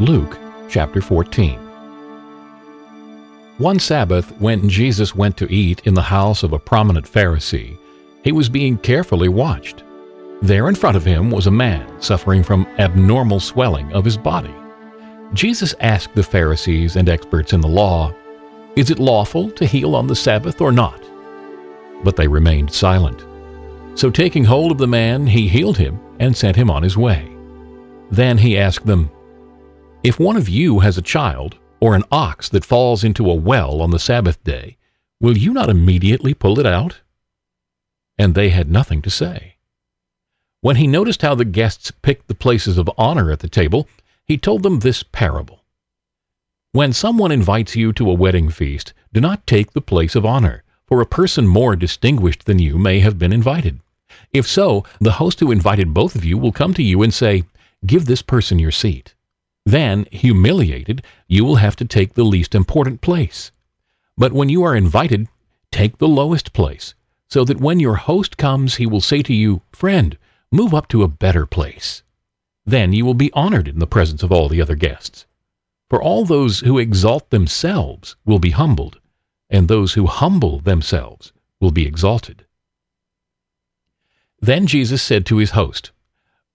Luke chapter 14. One Sabbath, when Jesus went to eat in the house of a prominent Pharisee, he was being carefully watched. There in front of him was a man suffering from abnormal swelling of his body. Jesus asked the Pharisees and experts in the law, Is it lawful to heal on the Sabbath or not? But they remained silent. So taking hold of the man, he healed him and sent him on his way. Then he asked them, If one of you has a child, or an ox that falls into a well on the Sabbath day, will you not immediately pull it out? And they had nothing to say. When he noticed how the guests picked the places of honor at the table, he told them this parable. When someone invites you to a wedding feast, do not take the place of honor, for a person more distinguished than you may have been invited. If so, the host who invited both of you will come to you and say, Give this person your seat. Then, humiliated, you will have to take the least important place. But when you are invited, take the lowest place, so that when your host comes, he will say to you, Friend, move up to a better place. Then you will be honored in the presence of all the other guests. For all those who exalt themselves will be humbled, and those who humble themselves will be exalted. Then Jesus said to his host,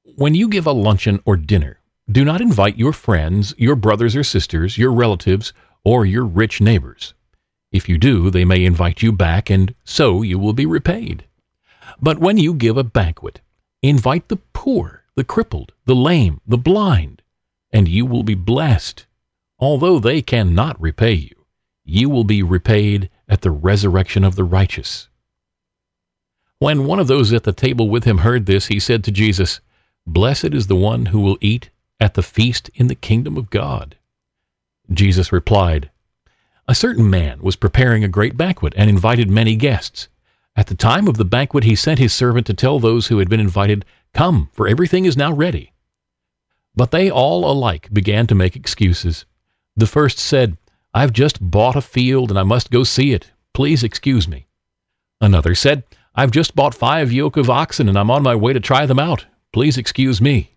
When you give a luncheon or dinner, do not invite your friends, your brothers or sisters, your relatives, or your rich neighbors. If you do, they may invite you back, and so you will be repaid. But when you give a banquet, invite the poor, the crippled, the lame, the blind, and you will be blessed. Although they cannot repay you, you will be repaid at the resurrection of the righteous. When one of those at the table with him heard this, he said to Jesus, Blessed is the one who will eat at the feast in the kingdom of God. Jesus replied, A certain man was preparing a great banquet and invited many guests. At the time of the banquet, he sent his servant to tell those who had been invited, Come, for everything is now ready. But they all alike began to make excuses. The first said, I've just bought a field and I must go see it. Please excuse me. Another said, I've just bought five yoke of oxen and I'm on my way to try them out. Please excuse me.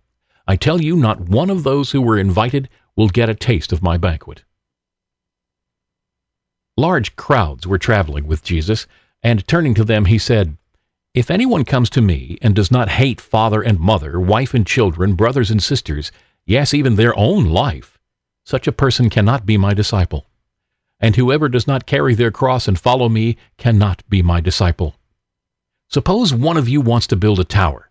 I tell you, not one of those who were invited will get a taste of my banquet. Large crowds were traveling with Jesus, and turning to them, he said, If anyone comes to me and does not hate father and mother, wife and children, brothers and sisters, yes, even their own life, such a person cannot be my disciple. And whoever does not carry their cross and follow me cannot be my disciple. Suppose one of you wants to build a tower.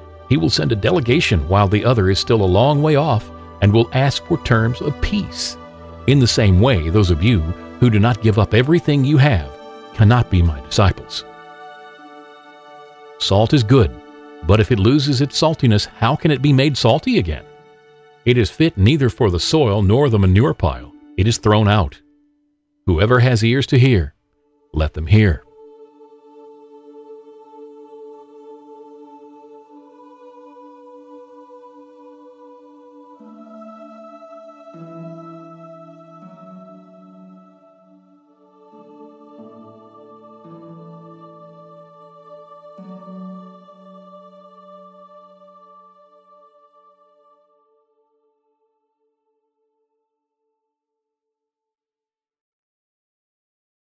he will send a delegation while the other is still a long way off and will ask for terms of peace. In the same way, those of you who do not give up everything you have cannot be my disciples. Salt is good, but if it loses its saltiness, how can it be made salty again? It is fit neither for the soil nor the manure pile. It is thrown out. Whoever has ears to hear, let them hear.